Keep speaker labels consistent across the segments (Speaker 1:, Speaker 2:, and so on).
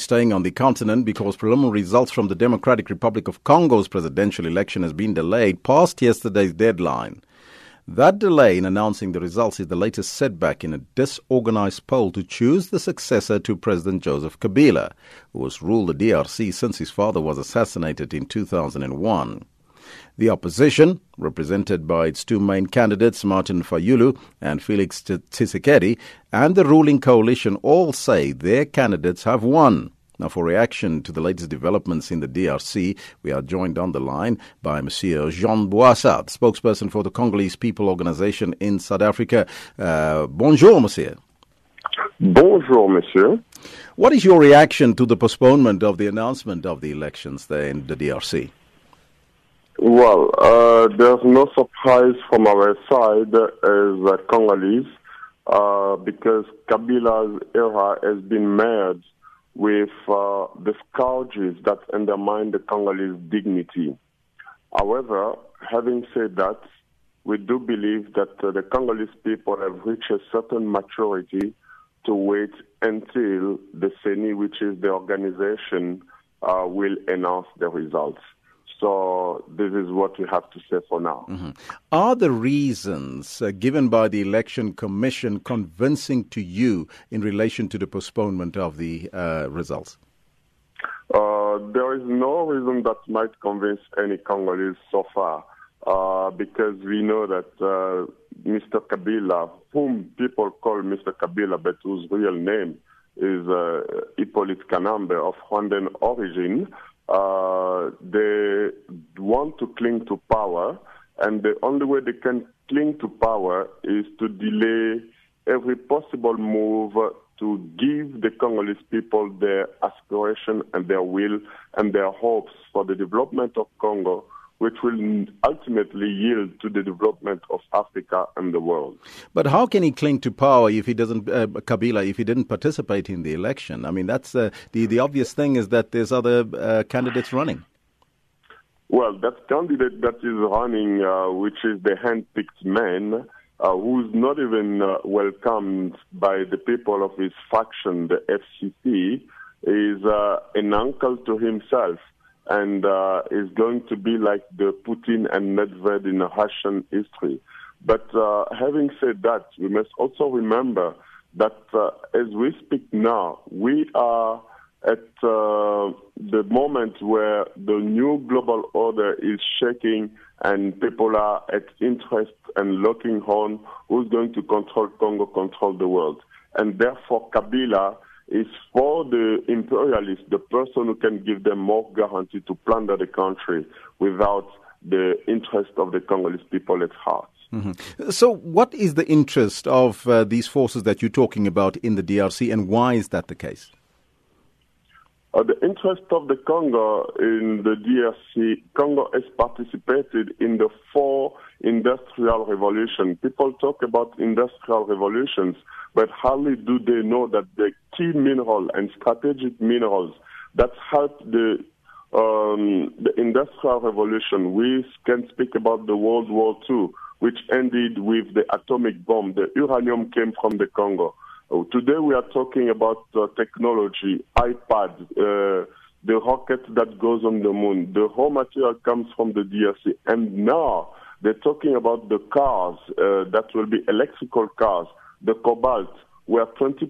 Speaker 1: Staying on the continent because preliminary results from the Democratic Republic of Congo's presidential election has been delayed past yesterday's deadline. That delay in announcing the results is the latest setback in a disorganized poll to choose the successor to President Joseph Kabila, who has ruled the DRC since his father was assassinated in 2001. The opposition, represented by its two main candidates, Martin Fayulu and Felix Tshisekedi, and the ruling coalition all say their candidates have won. Now, for reaction to the latest developments in the DRC, we are joined on the line by Monsieur Jean Boissard, spokesperson for the Congolese People Organization in South Africa. Uh, bonjour, Monsieur.
Speaker 2: Bonjour, Monsieur.
Speaker 1: What is your reaction to the postponement of the announcement of the elections there in the DRC?
Speaker 2: Well, uh, there's no surprise from our side as uh, Congolese uh, because Kabila's era has been marred with uh, the scourges that undermine the Congolese dignity. However, having said that, we do believe that uh, the Congolese people have reached a certain maturity to wait until the CENI, which is the organization, uh, will announce the results. So this is what we have to say for now.
Speaker 1: Mm-hmm. Are the reasons uh, given by the election commission convincing to you in relation to the postponement of the uh, results?
Speaker 2: Uh, there is no reason that might convince any Congolese so far, uh, because we know that uh, Mr. Kabila, whom people call Mr. Kabila, but whose real name is uh, Hippolyte Kanambe of Rwandan origin, uh, they want to cling to power, and the only way they can cling to power is to delay every possible move to give the Congolese people their aspiration and their will and their hopes for the development of Congo which will ultimately yield to the development of Africa and the world.
Speaker 1: But how can he cling to power if he doesn't, uh, Kabila, if he didn't participate in the election? I mean, that's uh, the the obvious thing is that there's other uh, candidates running.
Speaker 2: Well, that candidate that is running, uh, which is the hand-picked man, uh, who's not even uh, welcomed by the people of his faction, the FCC, is an uncle to himself and uh, is going to be like the Putin and Medved in Russian history. But uh, having said that, we must also remember that uh, as we speak now, we are at uh, the moment where the new global order is shaking and people are at interest and looking on who's going to control Congo, control the world. And therefore, Kabila is for the imperialists, the person who can give them more guarantee to plunder the country without the interest of the Congolese people at heart.
Speaker 1: Mm-hmm. So, what is the interest of uh, these forces that you're talking about in the DRC, and why is that the case?
Speaker 2: Uh, the interest of the Congo in the DRC, Congo has participated in the four industrial revolutions. People talk about industrial revolutions, but hardly do they know that the key mineral and strategic minerals that helped the um, the industrial revolution. We can speak about the World War II, which ended with the atomic bomb. The uranium came from the Congo. Oh, today we are talking about uh, technology, iPad, uh, the rocket that goes on the moon. The raw material comes from the DRC. And now they're talking about the cars uh, that will be electrical cars, the cobalt, where 20%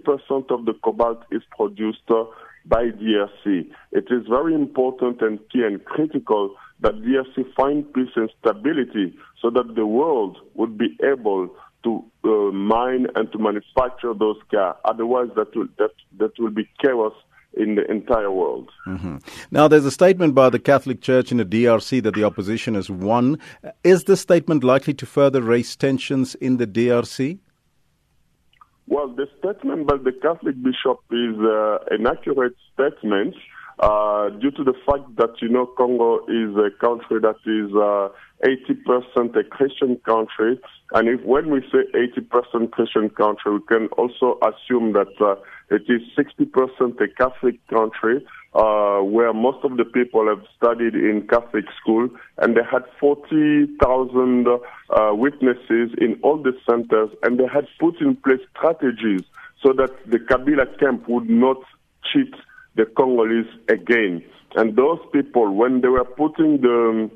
Speaker 2: of the cobalt is produced uh, by DRC. It is very important and key and critical that DRC find peace and stability so that the world would be able to uh, mine and to manufacture those cars. Otherwise, that will that that will be chaos in the entire world.
Speaker 1: Mm-hmm. Now, there's a statement by the Catholic Church in the DRC that the opposition has won. Is this statement likely to further raise tensions in the DRC?
Speaker 2: Well, the statement by the Catholic bishop is uh, an accurate statement uh, due to the fact that, you know, Congo is a country that is uh, 80% a Christian country. And if when we say 80% Christian country, we can also assume that uh, it is 60% a Catholic country, uh, where most of the people have studied in Catholic school, and they had 40,000 uh, witnesses in all the centers, and they had put in place strategies so that the Kabila camp would not cheat the Congolese again. And those people, when they were putting the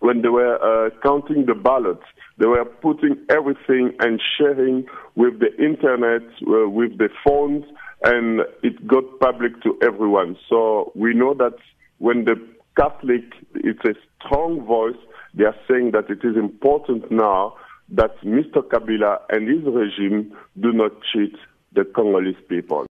Speaker 2: when they were uh, counting the ballots, they were putting everything and sharing with the internet, uh, with the phones, and it got public to everyone. So we know that when the Catholic, it's a strong voice, they are saying that it is important now that Mr. Kabila and his regime do not cheat the Congolese people.